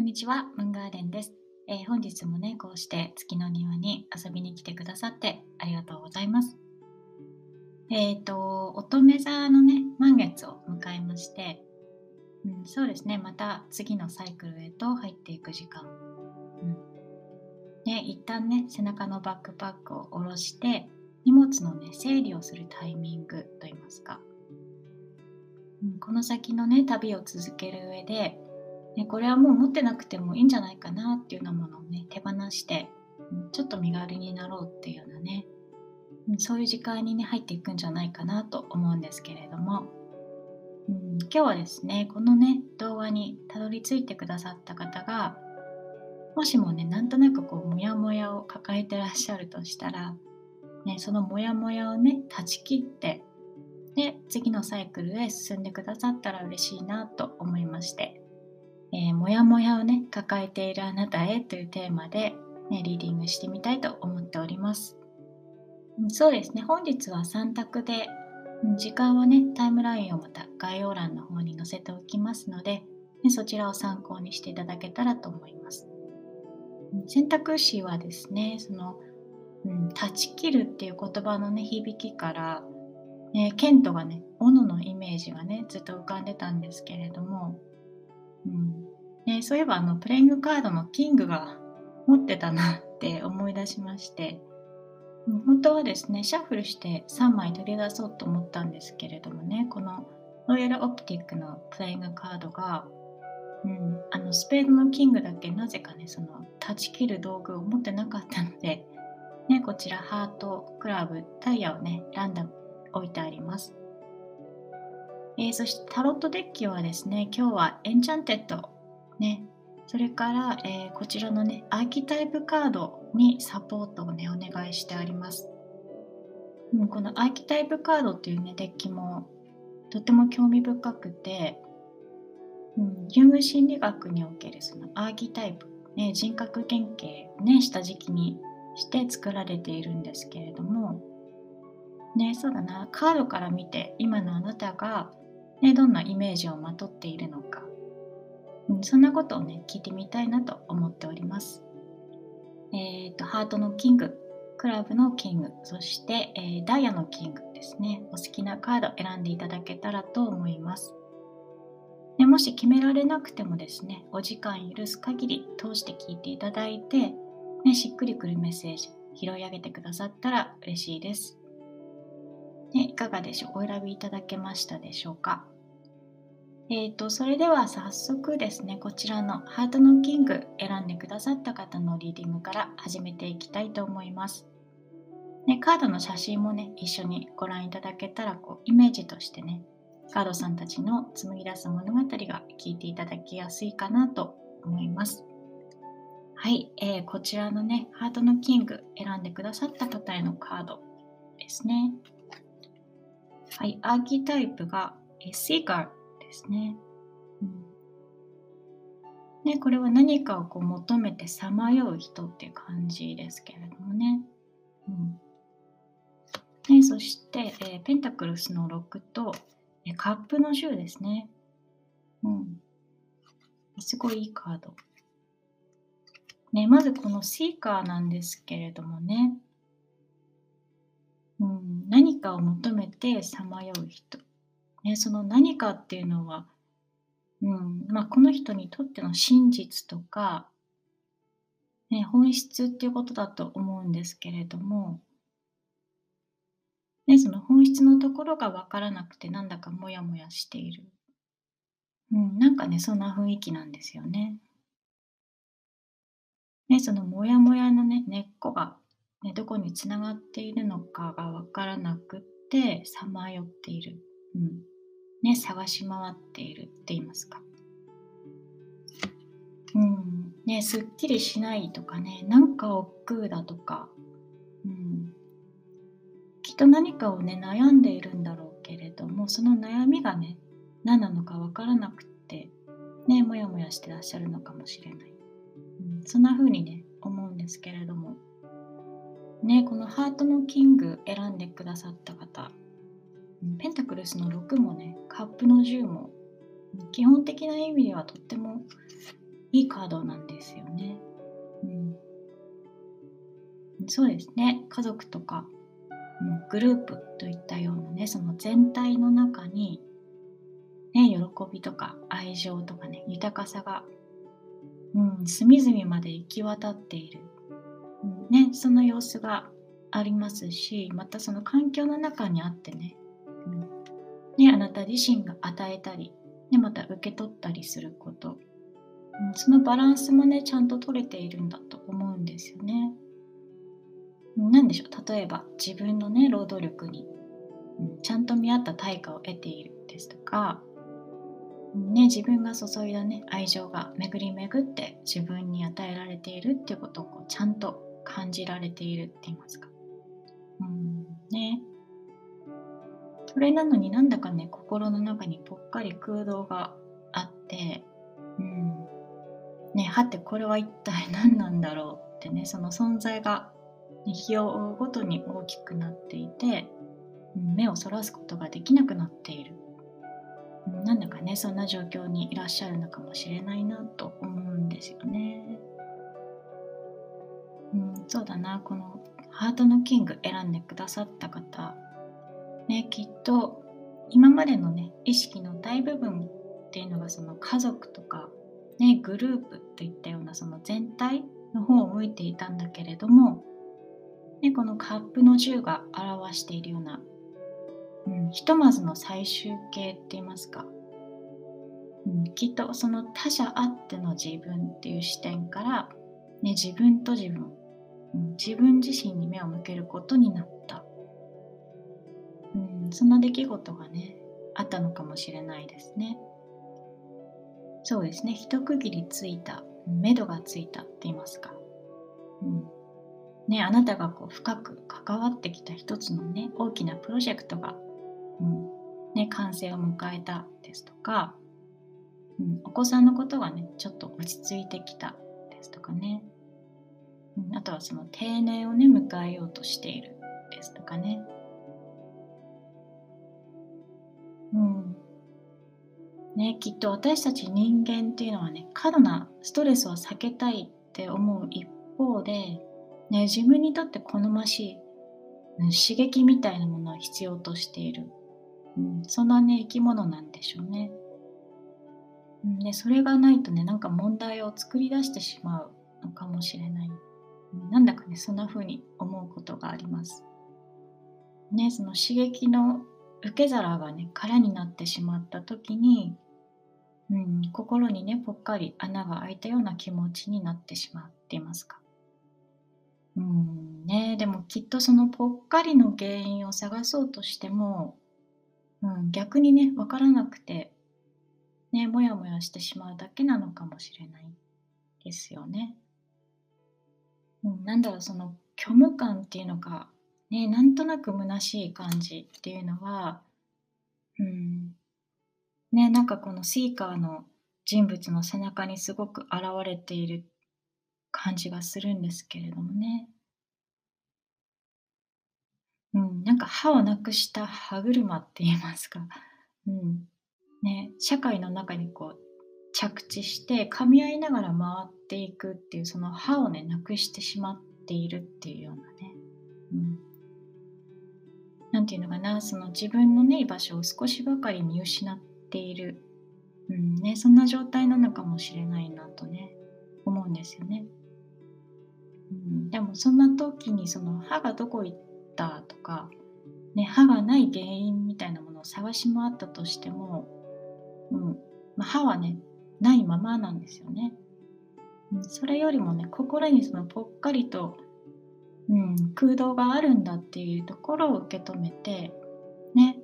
こんにちは、ムンガーデンです、えー、本日もね、こうして月の庭に遊びに来てくださってありがとうございます。えっ、ー、と、乙女座のね、満月を迎えまして、うん、そうですね、また次のサイクルへと入っていく時間。うん、で、一旦ね、背中のバックパックを下ろして、荷物のね、整理をするタイミングといいますか、うん、この先のね、旅を続ける上で、ね、これはもう持ってなくてもいいんじゃないかなっていうようなものをね手放して、ちょっと身軽になろうっていうようなね、そういう時間にね入っていくんじゃないかなと思うんですけれども、うん、今日はですねこのね動画にたどり着いてくださった方がもしもねなんとなくこうモヤモヤを抱えてらっしゃるとしたら、ね、そのモヤモヤをね断ち切ってで次のサイクルへ進んでくださったら嬉しいなと思いまして。えー、もやもやをね抱えているあなたへというテーマで、ね、リーディングしてみたいと思っております。そうですね本日は3択で時間はねタイムラインをまた概要欄の方に載せておきますので、ね、そちらを参考にしていただけたらと思います。選択肢はですねその、うん、断ち切るっていう言葉のね響きから、えー、ケントがね斧のイメージがねずっと浮かんでたんですけれどもうんね、そういえばあのプレイングカードのキングが持ってたなって思い出しまして、本当はですね、シャッフルして3枚取り出そうと思ったんですけれどもね、このロイヤルオプティックのプレイングカードが、うん、あのスペードのキングだけなぜかね、その断ち切る道具を持ってなかったので、ね、こちらハート、クラブ、ダイヤをね、ランダム置いてあります。えー、そしてタロットデッキはですね、今日はエンチャンテッド、ね、それから、えー、こちらのね、アーキタイプカードにサポートをね、お願いしてあります。うん、このアーキタイプカードっていうね、デッキもとても興味深くて、うん、ユング心理学におけるそのアーキタイプ、ね、人格原型をね、下敷きにして作られているんですけれども、ね、そうだな、カードから見て今のあなたがね、どんなイメージをまとっているのか、そんなことをね聞いてみたいなと思っております。えっ、ー、とハートのキングクラブのキングそして、えー、ダイヤのキングですねお好きなカード選んでいただけたらと思います。でもし決められなくてもですねお時間許す限り通して聞いていただいて、ね、しっくりくるメッセージ拾い上げてくださったら嬉しいです。ね、いかがでしょう？お選びいただけましたでしょうか？えーと、それでは早速ですね、こちらのハートのキング選んでくださった方のリーディングから始めていきたいと思います。ね、カードの写真もね、一緒にご覧いただけたらこう、イメージとしてね、カードさんたちの紡ぎ出す物語が聞いていただきやすいかなと思います。はい、えー、こちらのね、ハートのキング選んでくださった方へのカードですね。はい、アーキタイプが、シーカーですね。うん、ね、これは何かをこう求めてさまよう人っていう感じですけれどもね。うんねそして、えー、ペンタクルスの6と、えカップの10ですね。うん。すごいいいカード。ね、まずこのシーカーなんですけれどもね。うん、何かを求めてさまよう人。ね、その何かっていうのは、うんまあ、この人にとっての真実とか、ね、本質っていうことだと思うんですけれども、ね、その本質のところが分からなくてなんだかモヤモヤしている。うん、なんかね、そんな雰囲気なんですよね。ね、そのモヤモヤのね、根っこが、ね、どこにつながっているのかが分からなくってさまよっている。うんね、探し回っているって言いますか。うん、ね、すっきりしないとかね、なんか億劫だとか、うん、きっと何かをね、悩んでいるんだろうけれども、その悩みがね、何なのかわからなくって、ね、もやもやしてらっしゃるのかもしれない。うん、そんな風にね、思うんですけれども、ね、このハートのキング選んでくださった方、ペンタクルスの6もねカップの10も基本的な意味ではとってもいいカードなんですよね。うん、そうですね。家族とか、うん、グループといったようなねその全体の中に、ね、喜びとか愛情とかね豊かさが、うん、隅々まで行き渡っている、うんね、その様子がありますしまたその環境の中にあってね,、ねあなた自身が与えたり、ね、また受け取ったりすること、うん、そのバランスもねちゃんと取れているんだと思うんですよね。何でしょう例えば自分のね労働力に、うん、ちゃんと見合った対価を得ているですとか、ね、自分が注いだね愛情が巡り巡って自分に与えられているっていうことをこうちゃんと感じられているって言いますか。うんね。それなのになんだかね心の中にぽっかり空洞があって、うん、ねはてこれは一体何なんだろうってねその存在が日を追うごとに大きくなっていて目をそらすことができなくなっているなんだかねそんな状況にいらっしゃるのかもしれないなと思うんですよね。うん、そうだなこのハートのキング選んでくださった方ねきっと今までのね意識の大部分っていうのがその家族とかねグループといったようなその全体の方を向いていたんだけれどもね、このカップの10が表しているような、うん、ひとまずの最終形って言いますか、うん、きっとその他者あっての自分っていう視点から、ね、自分と自分、うん、自分自身に目を向けることになった、そんな出来事がねあったのかもしれないですね。そうですね。一区切りついた目処がついたって言いますか、うん。ね、あなたがこう深く関わってきた一つのね大きなプロジェクトが、うん。ね、完成を迎えたですとか、うん、お子さんのことがねちょっと落ち着いてきたですとかね、うん、あとはその定年をね迎えようとしているですとかね、うんね、きっと私たち人間っていうのはね過度なストレスを避けたいって思う一方でね、自分にとって好ましい、うん、刺激みたいなものを必要としている、うん、そんなね生き物なんでしょうね,、うんね。それがないとねなんか問題を作り出してしまうのかもしれない。なんだかねそんな風に思うことがあります。ねその刺激の受け皿がね空になってしまった時に、うん、心にねぽっかり穴が開いたような気持ちになってしまっていますか。うんね、でもきっとそのぽっかりの原因を探そうとしても、うん、逆にね分からなくて、ね、もやもやしてしまうだけなのかもしれないですよね。うん、なんだろうその虚無感っていうのか、ね、なんとなく虚しい感じっていうのは、うん。ね、なんかこのシーカーの人物の背中にすごく現れている感じがするんですけれどもね。うん、なんか歯をなくした歯車って言いますか、うん、ね、社会の中にこう着地して噛み合いながら回っていくっていうその歯をねなくしてしまっているっていうようなね、うん、なんていうのかなその自分のね居場所を少しばかり見失っている、うんね、そんな状態なのかもしれないなとね思うんですよね。うん、でもそんな時にその歯がどこ行ったとか、ね、歯がない原因みたいなものを探し回ったとしても、うんまあ、歯はねないままなんですよね。うん、それよりもね心にそのぽっかりと、うん、空洞があるんだっていうところを受け止めてね。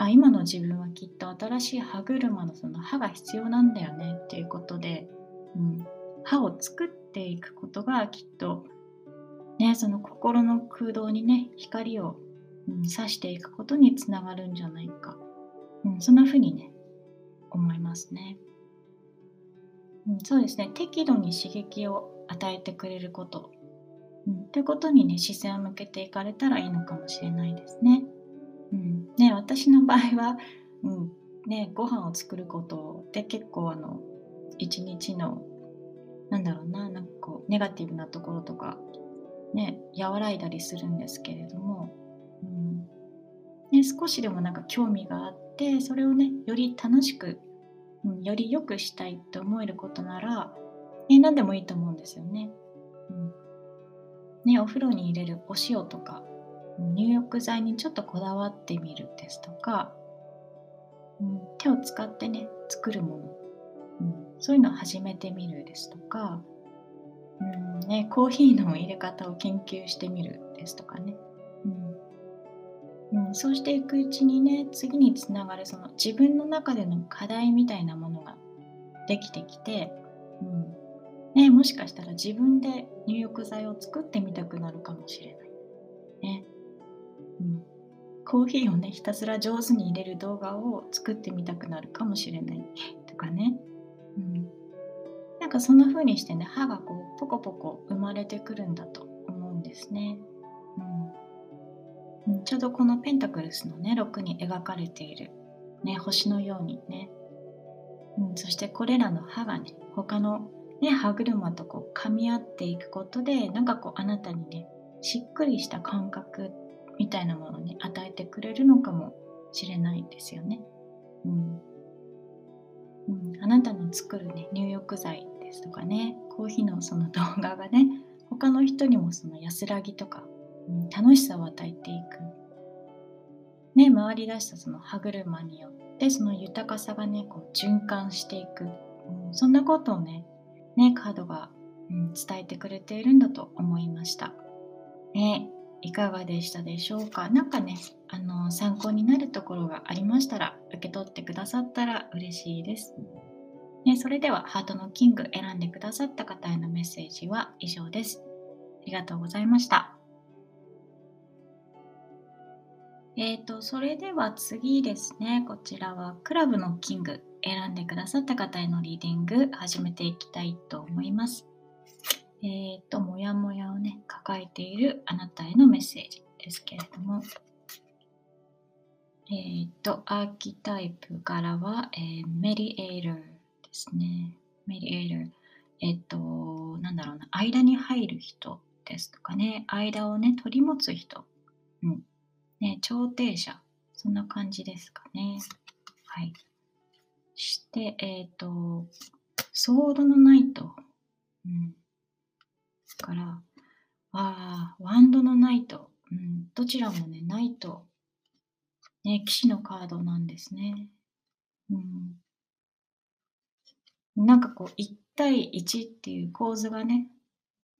あ今の自分はきっと新しい歯車のその歯が必要なんだよねっていうことで、うん、歯を作っていくことがきっと、ね、その心の空洞にね光を、うん、刺していくことにつながるんじゃないか、うん、そんな風にね思いますね、うん、そうですね。適度に刺激を与えてくれること、うん、ということにね視線を向けていかれたらいいのかもしれないですね,、うん、ね私の場合は、うん。ね、ご飯を作ることで結構あの一日のなんだろうななんかこうネガティブなところとかね和らいだりするんですけれども、うん。ね、少しでもなんか興味があってそれをねより楽しく、うん、より良くしたいって思えることなら、ね、何でもいいと思うんですよね。うん。ね、お風呂に入れるお塩とか入浴剤にちょっとこだわってみるですとか、うん、手を使ってね作るもの、うん、そういうのを始めてみるですとか、うんね、コーヒーの入れ方を研究してみるですとかね、うんうん、そうしていくうちにね次につながるその自分の中での課題みたいなものができてきて、うんね、もしかしたら自分で入浴剤を作ってみたくなるかもしれない。ね、うん、コーヒーをねひたすら上手に入れる動画を作ってみたくなるかもしれない。とかね、うん、なんかそんな風にしてね歯がこうポコポコ生まれてくるんだと思うんですね、うん、ちょうどこのペンタクルスのね6に描かれている、ね、星のようにね、うん、そしてこれらの歯がね他のね、歯車とこう噛み合っていくことでなんかこうあなたにねしっくりした感覚みたいなものをね与えてくれるのかもしれないんですよね。うんうん、あなたの作るね入浴剤ですとかねコーヒーのその動画がね他の人にもその安らぎとか、うん、楽しさを与えていく。ね、回り出したその歯車によってその豊かさがねこう循環していく、うん、そんなことをねねカードが、うん、伝えてくれているんだと思いました。ね、いかがでしたでしょうか？何かねあの参考になるところがありましたら受け取ってくださったら嬉しいです。ね、それではハートのキング選んでくださった方へのメッセージは以上です。ありがとうございました。えっ、ー、と、それでは次ですね。こちらはクラブのキング選んでくださった方へのリーディング始めていきたいと思います。えっ、ー、と、もやもやをね、抱えているあなたへのメッセージですけれども、えっ、ー、と、アーキタイプからは、えー、メリエイラーですね。メリエイラー。えっ、と、なんだろうな、間に入る人ですとかね、間をね、取り持つ人、うん。ね、調停者、そんな感じですかね。はい。して、えっ、と、ソードのナイト。うん。から、ああ、ワンドのナイト。うん、どちらもね、ナイト。ね、騎士のカードなんですね。うん。なんかこう、1対1っていう構図がね、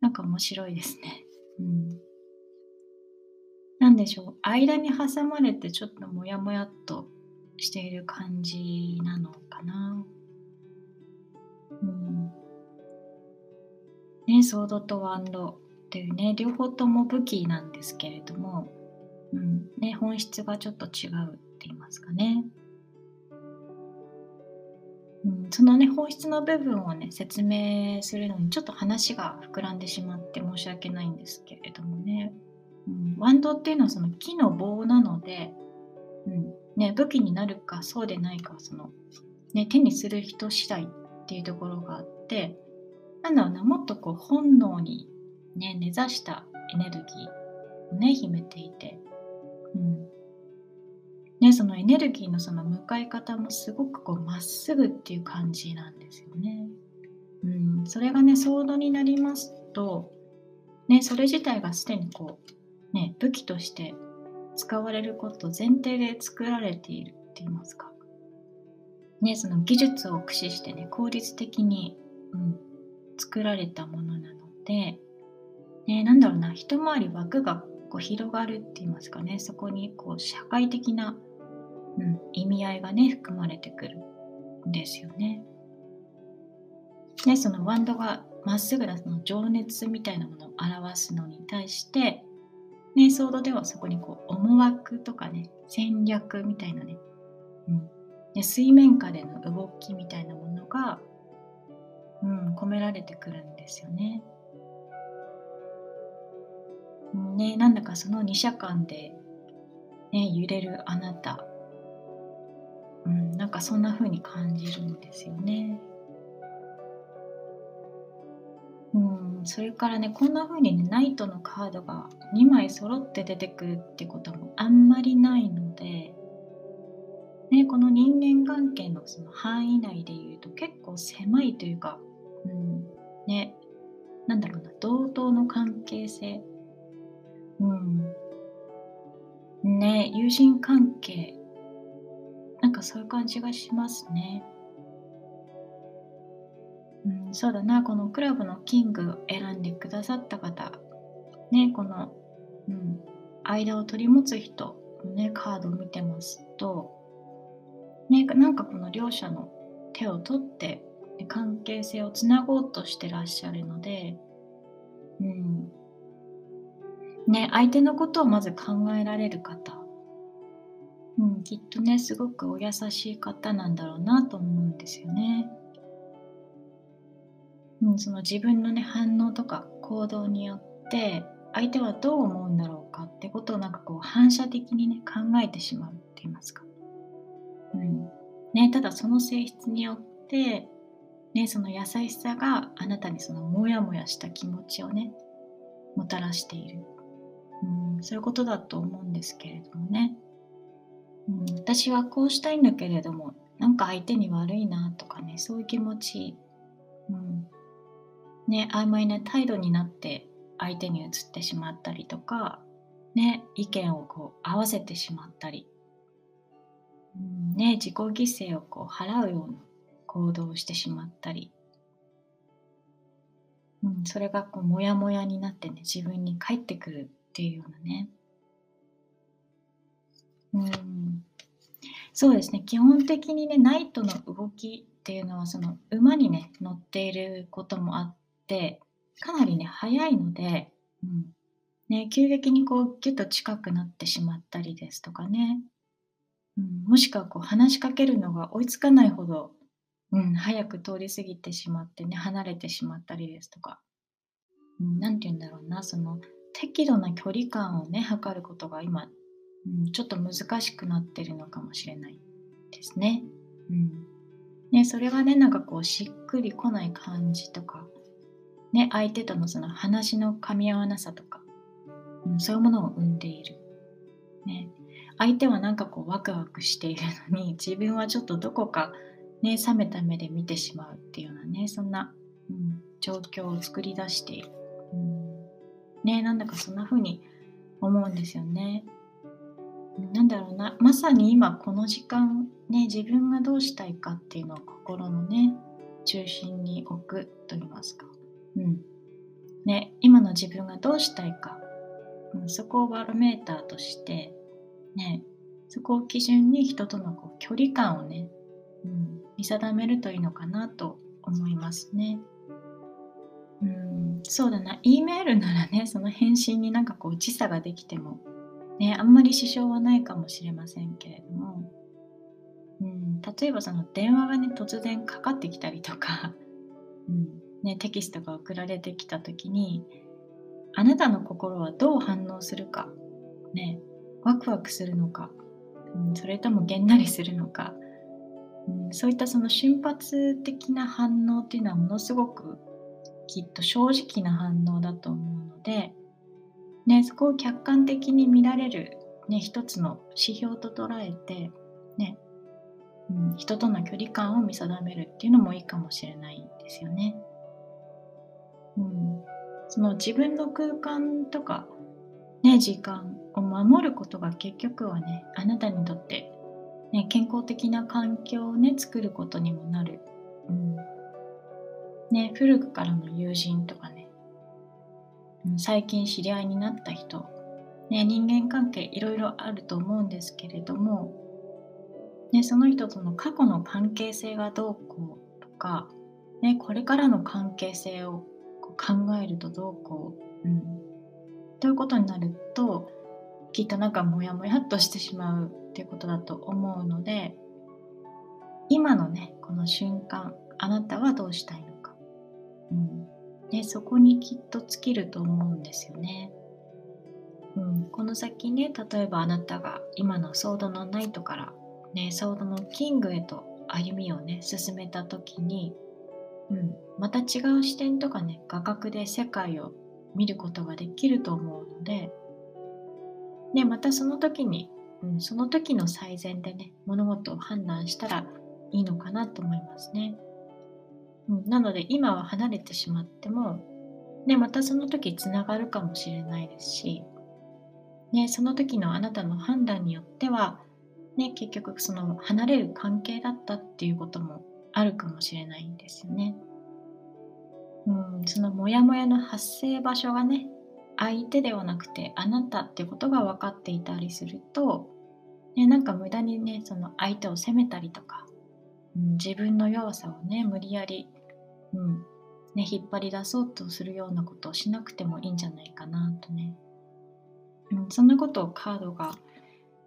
なんか面白いですね。うん。なんでしょう。間に挟まれてちょっとモヤモヤっとしている感じなのかな。うん。ね、ソードとワンドっていうね両方とも武器なんですけれども、うん。ね、本質がちょっと違うって言いますかね、うん、そのね本質の部分をね説明するのにちょっと話が膨らんでしまって申し訳ないんですけれどもね、うん、ワンドっていうのはその木の棒なので、うん。ね、武器になるかそうでないかその、ね、手にする人次第っていうところがあってなんだろうな、もっとこう本能にね、根ざしたエネルギーをね、秘めていて、うん。ね、そのエネルギーのその向かい方もすごくこうまっすぐっていう感じなんですよね。うん、それがね、ソードになりますと、ね、それ自体がすでにこう、ね、武器として使われること前提で作られているって言いますか。ね、その技術を駆使してね、効率的に、うん、作られたものなので、ね、なんだろうな一回り枠がこう広がるって言いますかねそこにこう社会的な、うん、意味合いがね含まれてくるんですよね。でそのワンドがまっすぐなその情熱みたいなものを表すのに対して、ね、ソードではそこにこう思惑とかね戦略みたいなね、うん、で水面下での動きみたいなものがうん、込められてくるんですよね。ね、なんだかその二者間で、ね、揺れるあなた、うん、なんかそんな風に感じるんですよね。うんそれからねこんな風にねナイトのカードが2枚揃って出てくるってこともあんまりないので、ね、この人間関係のその範囲内で言うと結構狭いというか、うんね、なんだろうな同等の関係性、うん。ね、友人関係。なんかそういう感じがしますね。そうだな、このクラブのキングを選んでくださった方、ね、この、うん、間を取り持つ人のね、カードを見てますと、ね、なんかこの両者の手を取って関係性をつなごうとしてらっしゃるので、うん、ね、相手のことをまず考えられる方、うん、きっとね、すごくお優しい方なんだろうなと思うんですよね。うん、その自分のね反応とか行動によって相手はどう思うんだろうかってことをなんかこう反射的にね考えてしまうって言いますか？うん。ね、ただその性質によって、ね、その優しさがあなたにそのモヤモヤした気持ちをねもたらしている、うん、そういうことだと思うんですけれどもね、うん、私はこうしたいんだけれどもなんか相手に悪いなとかねそういう気持ち、うん、ね、曖昧な態度になって相手に移ってしまったりとか、ね、意見をこう合わせてしまったり、うんね、自己犠牲をこう払うような行動をしてしまったり、うん、それがこうモヤモヤになってね自分に返ってくるっていうようなね、うん、そうですね。基本的にねナイトの動きっていうのはその馬にね乗っていることもあっってかなりね早いので、うん。ね、急激にこうギュッと近くなってしまったりですとかね、うん、もしくはこう話しかけるのが追いつかないほど、うん、早く通り過ぎてしまってね離れてしまったりですとか。何、うん、て言うんだろうなその適度な距離感をね測ることが今、うん、ちょっと難しくなってるのかもしれないですね。うん。ね、それがねなんかこうしっくりこない感じとかね、相手とのその話の噛み合わなさとか、うん、そういうものを生んでいる。ね、相手はなんかこうワクワクしているのに 自分はちょっとどこか、ね、冷めた目で見てしまうっていうようなねそんな、うん、状況を作り出している、うん、ねなんだかそんな風に思うんですよね。なんだろうな。まさに今この時間ね自分がどうしたいかっていうのを心のね中心に置くと言いますか。うん。ね、今の自分がどうしたいか、うん、そこをバロメーターとして、ね、そこを基準に人とのこう距離感をね、うん、見定めるといいのかなと思いますね。うん、そうだな、E メールならね、その返信になんかこう時差ができても、ね、あんまり支障はないかもしれませんけれども、うん、例えばその電話がね、突然かかってきたりとか、うん。ね、テキストが送られてきた時にあなたの心はどう反応するか、ね、ワクワクするのか、うん、それともげんなりするのか、うん、そういったその瞬発的な反応っていうのはものすごくきっと正直な反応だと思うので、ね、そこを客観的に見られる、ね、一つの指標と捉えて、ねうん、人との距離感を見定めるっていうのもいいかもしれないですよね。うん、その自分の空間とか、ね、時間を守ることが結局はねあなたにとって、ね、健康的な環境をね作ることにもなる、うん。ね、古くからの友人とかね、最近知り合いになった人、ね、人間関係いろいろあると思うんですけれども、ね、その人との過去の関係性がどうこうとか、ね、これからの関係性を考えるとどうこう、うん、ということになるときっとなんかモヤモヤっとしてしまうっていうことだと思うので今のねこの瞬間あなたはどうしたいのか、うん。ね、そこにきっと尽きると思うんですよね。うん、この先ね例えばあなたが今のソードのナイトから、ね、ソードのキングへと歩みをね進めた時にうん、また違う視点とかね画角で世界を見ることができると思うので、ね、またその時に、うん、その時の最善でね物事を判断したらいいのかなと思いますね。うん、なので今は離れてしまっても、ね、またその時つながるかもしれないですし、ね、その時のあなたの判断によっては、ね、結局その離れる関係だったっていうこともあるかもしれないんですよね。うん、そのモヤモヤの発生場所がね相手ではなくてあなたってことが分かっていたりすると、ね、なんか無駄にねその相手を責めたりとか、うん、自分の弱さをね無理やり、うんね、引っ張り出そうとするようなことをしなくてもいいんじゃないかなとね、うん、そんなことをカードが、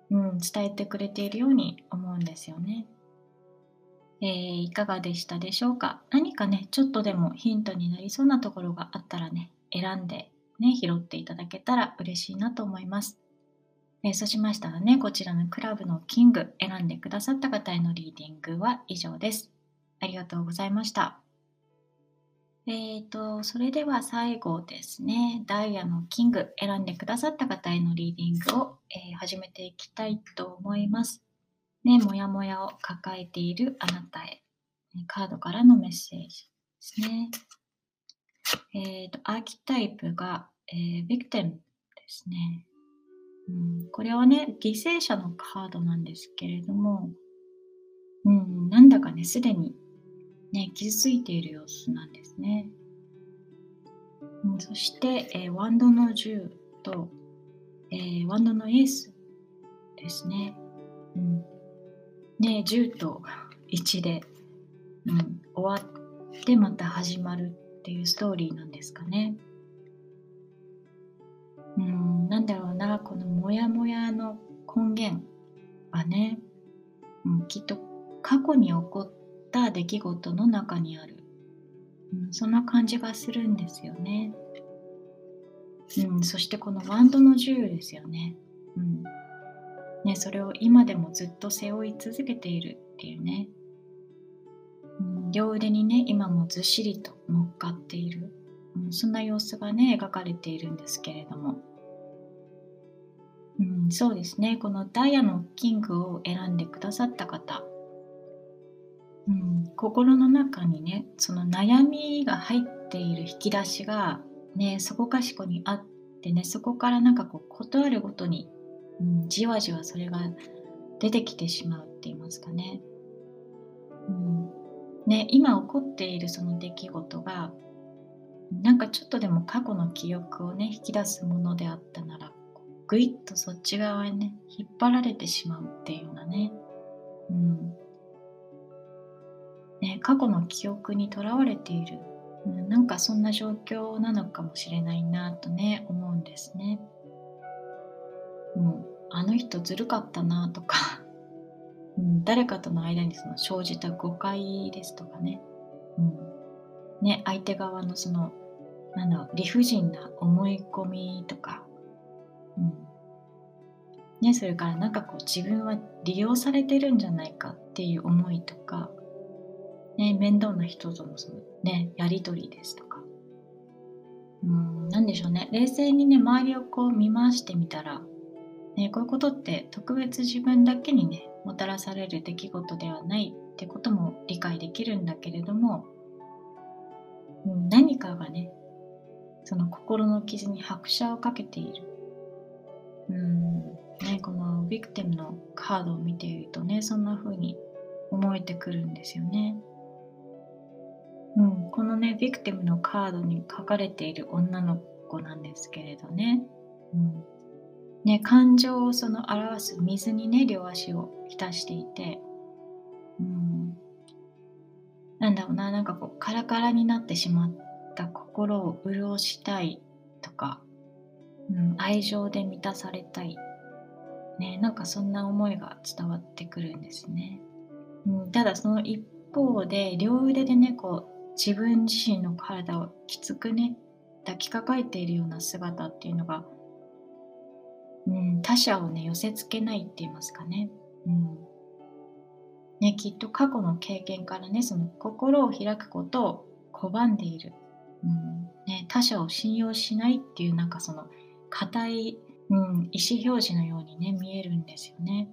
うん、伝えてくれているように思うんですよね。えー、いかがでしたでしょうか？何かね、ちょっとでもヒントになりそうなところがあったらね、選んでね、拾っていただけたら嬉しいなと思います。えー、そうしましたらね、こちらのクラブのキング選んでくださった方へのリーディングは以上です。ありがとうございました。えーと、それでは最後ですね、ダイヤのキング選んでくださった方へのリーディングを、えー、始めていきたいと思います。ね、もやもやを抱えているあなたへ、カードからのメッセージですね。えっ、ー、と、アーキタイプが、えー、ビクテムですね、うん。これはね、犠牲者のカードなんですけれども、うん、なんだかね、すでに、ね、傷ついている様子なんですね。うん、そして、えー、ワンドの10と、えー、ワンドのエースですね。うんね、10と1で、うん、終わってまた始まるっていうストーリーなんですかね。うん、なんだろうな、このモヤモヤの根源はね、うん、きっと過去に起こった出来事の中にある、うん、そんな感じがするんですよね。うん、そしてこのワンドの10ですよね。うんね、それを今でもずっと背負い続けているっていうね、うん、両腕にね今もずっしりと乗っかっている、うん、そんな様子がね描かれているんですけれども、うん、そうですね。このダイヤのキングを選んでくださった方、うん、心の中にねその悩みが入っている引き出しがねそこかしこにあってねそこからなんかこう断るごとにうん、じわじわそれが出てきてしまうって言いますかね。うんね、今起こっているその出来事がなんかちょっとでも過去の記憶をね引き出すものであったならぐいっとそっち側にね引っ張られてしまうっていうようなね,、うんね過去の記憶にとらわれている、うん、なんかそんな状況なのかもしれないなとね思うんですね。うん。あの人ずるかったなとか。うん、誰かとの間にその生じた誤解ですとかね,、うん、ね相手側のそのなんだろう理不尽な思い込みとか、うん。ね、それからなんかこう自分は利用されてるんじゃないかっていう思いとか、ね、面倒な人とのその、ね、やり取りですとか、うん、なんでしょうね。冷静にね周りをこう見回してみたらね、こういうことって特別自分だけにねもたらされる出来事ではないってことも理解できるんだけれども、何かがねその心の傷に拍車をかけている。うんね、このビクテムのカードを見ているとねそんな風に思えてくるんですよね。うん、このねビクテムのカードに書かれている女の子なんですけれどね、うん、ね、感情をその表す水にね両足を浸していて、うん、なんだろうななんかこうカラカラになってしまった心を潤したいとか、うん、愛情で満たされたい、ね、なんかそんな思いが伝わってくるんですね、うん、ただその一方で両腕でねこう自分自身の体をきつくね抱きかかえているような姿っていうのがうん、他者をね寄せつけないって言いますかね,、うん。ね、きっと過去の経験からねその心を開くことを拒んでいる、うん。ね、他者を信用しないっていうなんかその硬い、うん、意思表示のようにね見えるんですよね。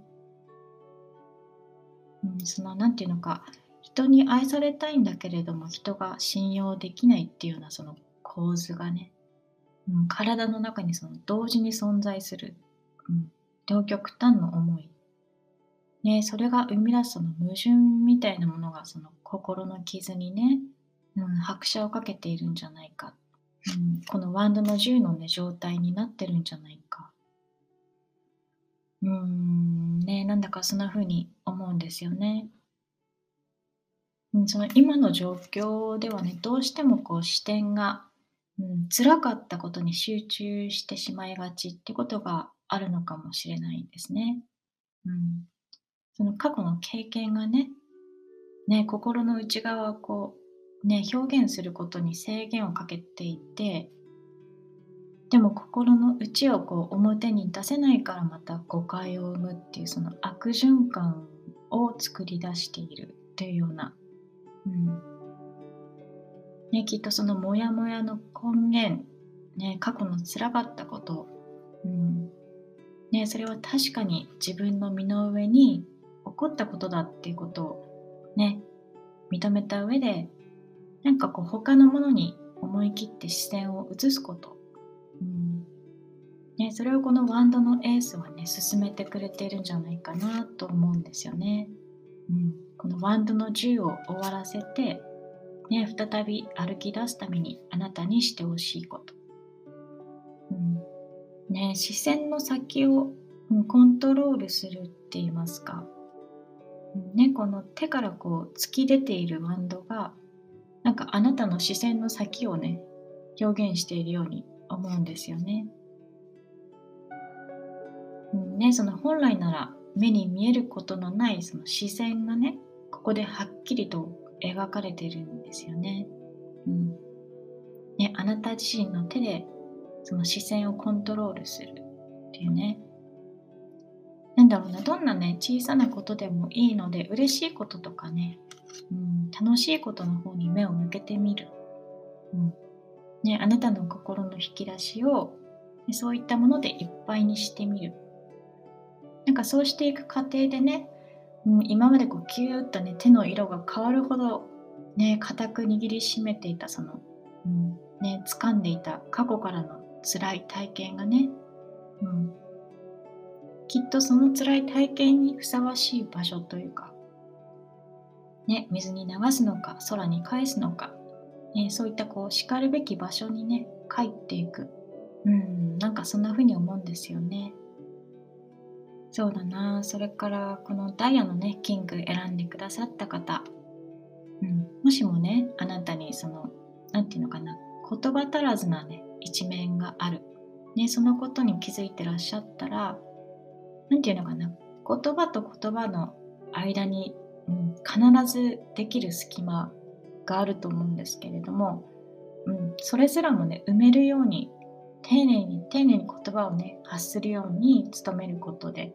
うん、その何て言うのか人に愛されたいんだけれども人が信用できないっていうようなその構図がね、うん、体の中にその同時に存在する、うん、両極端の思い、ね、それが生み出すその矛盾みたいなものがその心の傷にね、うん、拍車をかけているんじゃないか、うん、このワンドの10の、ね、状態になってるんじゃないか。うーんねなんだかそんな風に思うんですよね。その今の状況ではねどうしてもこう視点が、うん、辛かったことに集中してしまいがちってことがあるのかもしれないんですね。うん、その過去の経験がねね心の内側をこう、ね、表現することに制限をかけていてでも心の内をこう表に出せないからまた誤解を生むっていうその悪循環を作り出しているというような、うんね、きっとそのモヤモヤの根源、ね、過去のつらかったこと、うん。ね、それは確かに自分の身の上に起こったことだっていうことをね認めた上でなんかこう他のものに思い切って視線を移すこと。うん。ね、それをこのワンドのエースはね進めてくれているんじゃないかなと思うんですよね。うん、このワンドの10を終わらせて、ね、再び歩き出すためにあなたにしてほしいこと。うんね、視線の先をコントロールするって言いますか、ね、この手からこう突き出ているワンドがなんかあなたの視線の先をね表現しているように思うんですよね。うんね、その本来なら目に見えることのないその視線がねここではっきりと描かれてるんですよね。うんね、あなた自身の手でその視線をコントロールするっていうねなんだろうなどんなね小さなことでもいいので嬉しいこととかね、うん、楽しいことの方に目を向けてみる、うんね、あなたの心の引き出しをそういったものでいっぱいにしてみる。なんかそうしていく過程でね、うん、今までこうキューッとね手の色が変わるほどね固く握りしめていたその、うんね、掴んでいた過去からの辛い体験がね、うん、きっとその辛い体験にふさわしい場所というか、ね、水に流すのか空に返すのかえそういったこうしかるべき場所にね帰っていく。うんなんかそんな風に思うんですよね。そうだな。それからこのダイヤのねキング選んでくださった方、うん、もしもねあなたにその何て言うのかな。言葉足らずなね一面がある、ね、そのことに気づいてらっしゃったら何て言うのかな。言葉と言葉の間に、うん、必ずできる隙間があると思うんですけれども、うん、それすらもね埋めるように丁寧に丁寧に言葉をね発するように努めることで、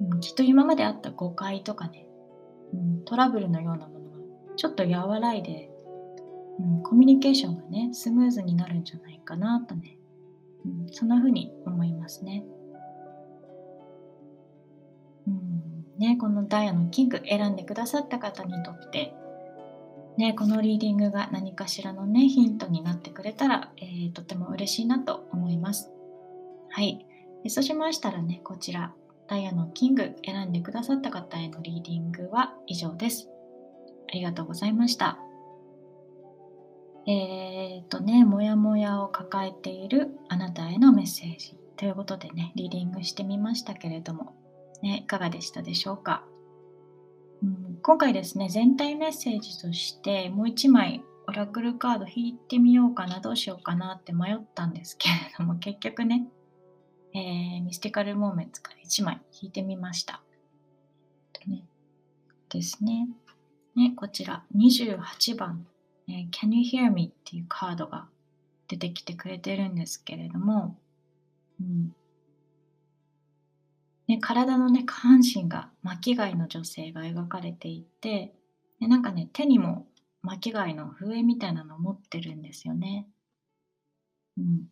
うん、きっと今まであった誤解とかね、うん、トラブルのようなものがちょっと和らいで、うん、コミュニケーションがねスムーズになるんじゃないかなとね、うん、そんな風に思いますね。うんね、このダイヤのキング選んでくださった方にとってね、このリーディングが何かしらのね、ヒントになってくれたら、えー、とても嬉しいなと思います。はい。そうしましたらね、こちら、ダイヤのキング選んでくださった方へのリーディングは以上です。ありがとうございました。えっ、ー、とね、もやもやを抱えているあなたへのメッセージということでね、リーディングしてみましたけれども、ね、いかがでしたでしょうか？うん、今回ですね、全体メッセージとしてもう一枚オラクルカード引いてみようかな、どうしようかなって迷ったんですけれども、結局ね、えー、ミスティカルモーメンツから1枚引いてみました。ね、ですね。ね、こちら28番、えー、Can you hear me? っていうカードが出てきてくれてるんですけれども、うん、ね、体のね、下半身が巻き貝の女性が描かれていて、でなんかね、手にも巻貝の笛みたいなのを持ってるんですよね。うん。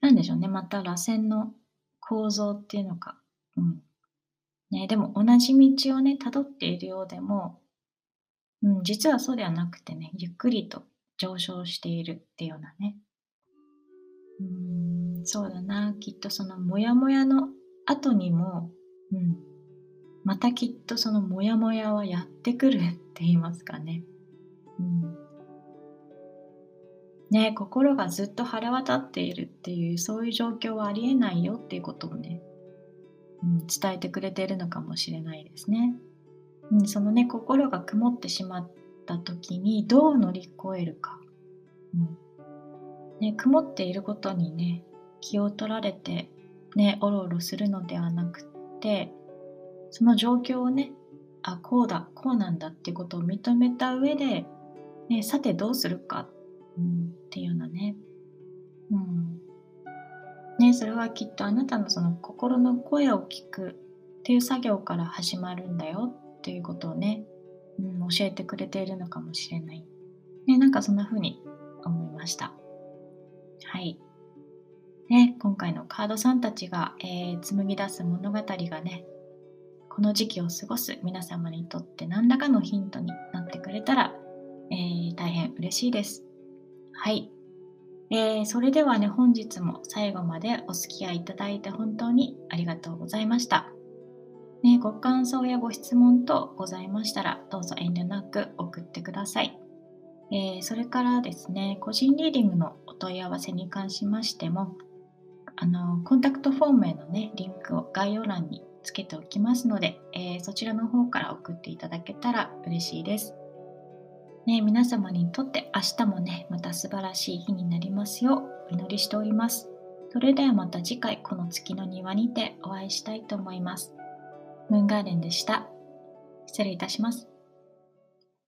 なんでしょうね、また螺旋の構造っていうのか。うん。ね、でも同じ道をね、辿っているようでも、うん、実はそうではなくてね、ゆっくりと上昇しているっていうようなね。うん、そうだな、きっとそのモヤモヤの後にも、うん、またきっとそのモヤモヤはやってくるって言いますかね。うん、ね心がずっと晴れ渡っているっていうそういう状況はありえないよっていうことをね、うん、伝えてくれているのかもしれないですね。うん、そのね心が曇ってしまった時にどう乗り越えるか。うんね、曇っていることにね気を取られてねおろおろするのではなくてその状況をねあこうだこうなんだってことを認めた上で、ね、さてどうするか、うん、っていうようなね,、うん。ねそれはきっとあなたのその心の声を聞くっていう作業から始まるんだよっていうことをね、うん、教えてくれているのかもしれない、ね、なんかそんな風に思いました。はい。ね、今回のカードさんたちが、えー、紡ぎ出す物語がねこの時期を過ごす皆様にとって何らかのヒントになってくれたら、えー、大変嬉しいです。はい。えー、それではね、本日も最後までお付き合いいただいて本当にありがとうございました。ね、ご感想やご質問等ございましたら、どうぞ遠慮なく送ってください。え、それからですね、個人リーディングのお問い合わせに関しましても、あのコンタクトフォームへの、ね、リンクを概要欄につけておきますので、えー、そちらの方から送っていただけたら嬉しいです。ね、皆様にとって明日もね、また素晴らしい日になりますようお祈りしております。それではまた次回この月の庭にてお会いしたいと思います。ムーンガーデンでした。失礼いたします。